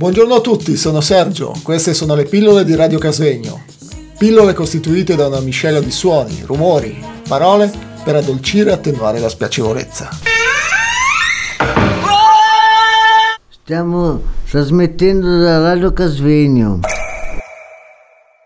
Buongiorno a tutti, sono Sergio, queste sono le pillole di Radio Casvegno. Pillole costituite da una miscela di suoni, rumori, parole per addolcire e attenuare la spiacevolezza. Stiamo trasmettendo da Radio Casvegno.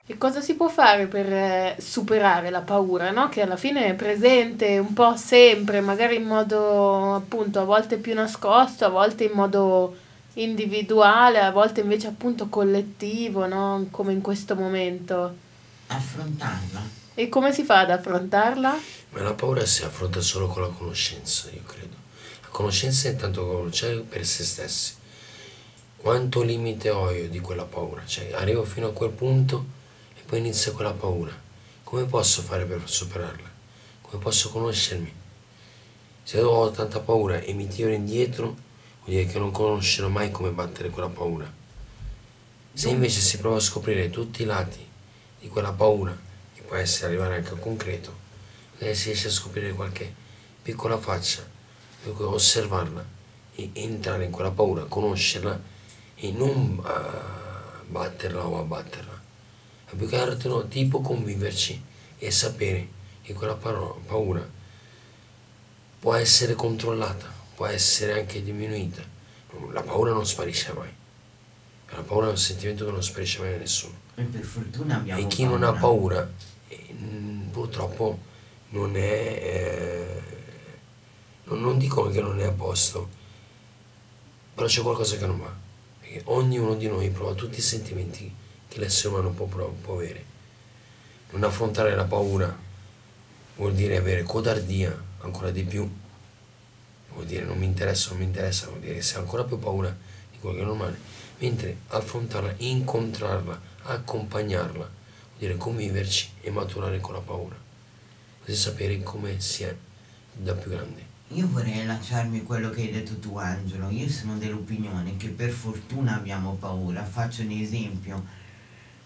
E cosa si può fare per eh, superare la paura, no? Che alla fine è presente un po' sempre, magari in modo appunto a volte più nascosto, a volte in modo individuale, a volte invece appunto collettivo, no? Come in questo momento. affrontarla. E come si fa ad affrontarla? Ma la paura si affronta solo con la conoscenza, io credo. La conoscenza è intanto conoscere per se stessi. Quanto limite ho io di quella paura? Cioè, arrivo fino a quel punto e poi inizia quella paura. Come posso fare per superarla? Come posso conoscermi? Se ho tanta paura e mi tiro indietro, vuol dire che non conoscerò mai come battere quella paura. Se invece si prova a scoprire tutti i lati di quella paura, che può essere arrivare anche al concreto, magari si riesce a scoprire qualche piccola faccia, per cui osservarla e entrare in quella paura, conoscerla e non ah, batterla o abbatterla, ma più che altro tipo conviverci e sapere che quella paura può essere controllata, può essere anche diminuita. La paura non sparisce mai. La paura è un sentimento che non sparisce mai a nessuno. E per fortuna abbiamo E chi non ha paura, eh, purtroppo non è. eh, non, non dico che non è a posto, però c'è qualcosa che non va. Perché ognuno di noi prova tutti i sentimenti che l'essere umano può, può avere. Non affrontare la paura vuol dire avere codardia ancora di più. Vuol dire non mi interessa, non mi interessa, vuol dire che sei ancora più paura di quello che è normale. Mentre affrontarla, incontrarla, accompagnarla, vuol dire conviverci e maturare con la paura. Così sapere come si è da più grandi. Io vorrei allacciarmi a quello che hai detto tu Angelo, io sono dell'opinione che per fortuna abbiamo paura, faccio un esempio,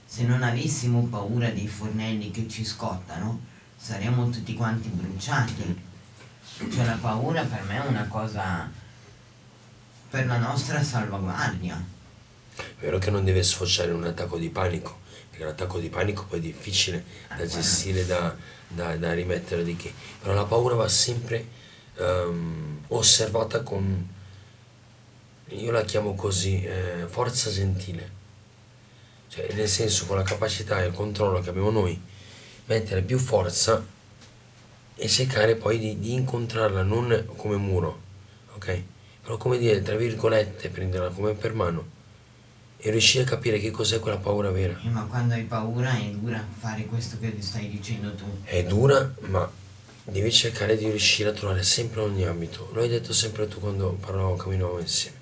se non avessimo paura dei fornelli che ci scottano saremmo tutti quanti bruciati, cioè la paura per me è una cosa per la nostra salvaguardia. È vero che non deve sfociare in un attacco di panico, perché l'attacco di panico poi è difficile da gestire, da, da, da rimettere di che. Però la paura va sempre ehm, osservata con, io la chiamo così, eh, forza gentile. Cioè, nel senso, con la capacità e il controllo che abbiamo noi, mettere più forza e cercare poi di, di incontrarla non come muro, ok? Però come dire, tra virgolette, prenderla come per mano e riuscire a capire che cos'è quella paura vera. Eh, ma quando hai paura è dura fare questo che stai dicendo tu. È dura, ma devi cercare di riuscire a trovare sempre ogni ambito. Lo hai detto sempre tu quando parlavamo, camminavamo insieme.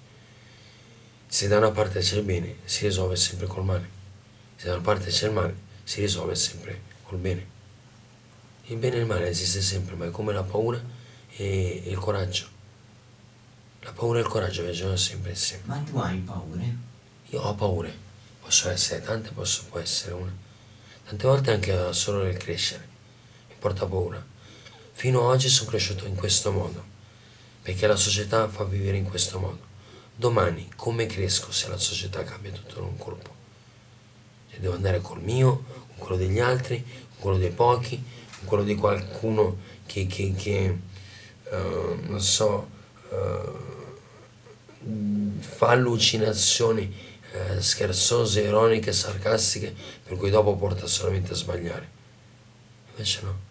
Se da una parte c'è il bene, si risolve sempre col male. Se da una parte c'è il male, si risolve sempre col bene. Il bene e il male esiste sempre, ma è come la paura e il coraggio. La paura e il coraggio viaggiano sempre insieme. Ma tu hai paure? Io ho paure, possono essere tante, posso, può essere una. Tante volte anche solo nel crescere mi porta paura. Fino ad oggi sono cresciuto in questo modo, perché la società fa vivere in questo modo. Domani come cresco se la società cambia tutto in un colpo? Cioè, devo andare col mio, con quello degli altri, con quello dei pochi, quello di qualcuno che, che, che eh, non so, eh, fa allucinazioni eh, scherzose, ironiche, sarcastiche, per cui dopo porta solamente a sbagliare. Invece no.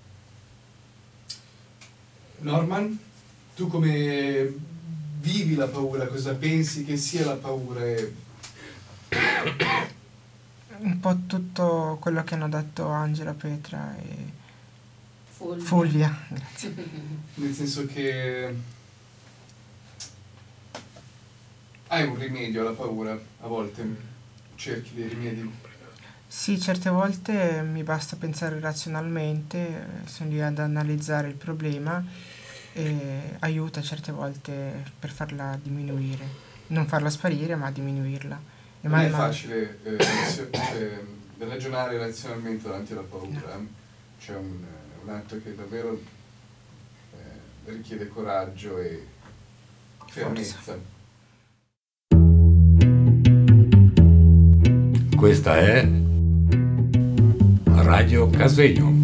Norman, tu come vivi la paura? Cosa pensi che sia la paura? E Un po' tutto quello che hanno detto Angela, Petra e Fulvia. Fulvia. Grazie. nel senso che hai un rimedio alla paura, a volte cerchi dei rimedi. Sì, certe volte mi basta pensare razionalmente, eh, sono lì ad analizzare il problema e aiuta certe volte per farla diminuire. Non farla sparire, ma diminuirla. E Non è man facile eh, razio- cioè, ragionare razionalmente davanti alla paura. eh. C'è un, un atto che davvero eh, richiede coraggio e fermezza. Forza. Questa è Radio Casegno.